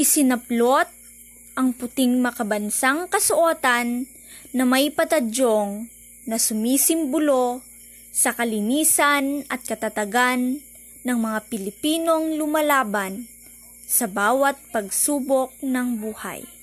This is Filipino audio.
Isinaplot ang puting makabansang kasuotan na may patadyong na sumisimbolo sa kalinisan at katatagan ng mga Pilipinong lumalaban sa bawat pagsubok ng buhay.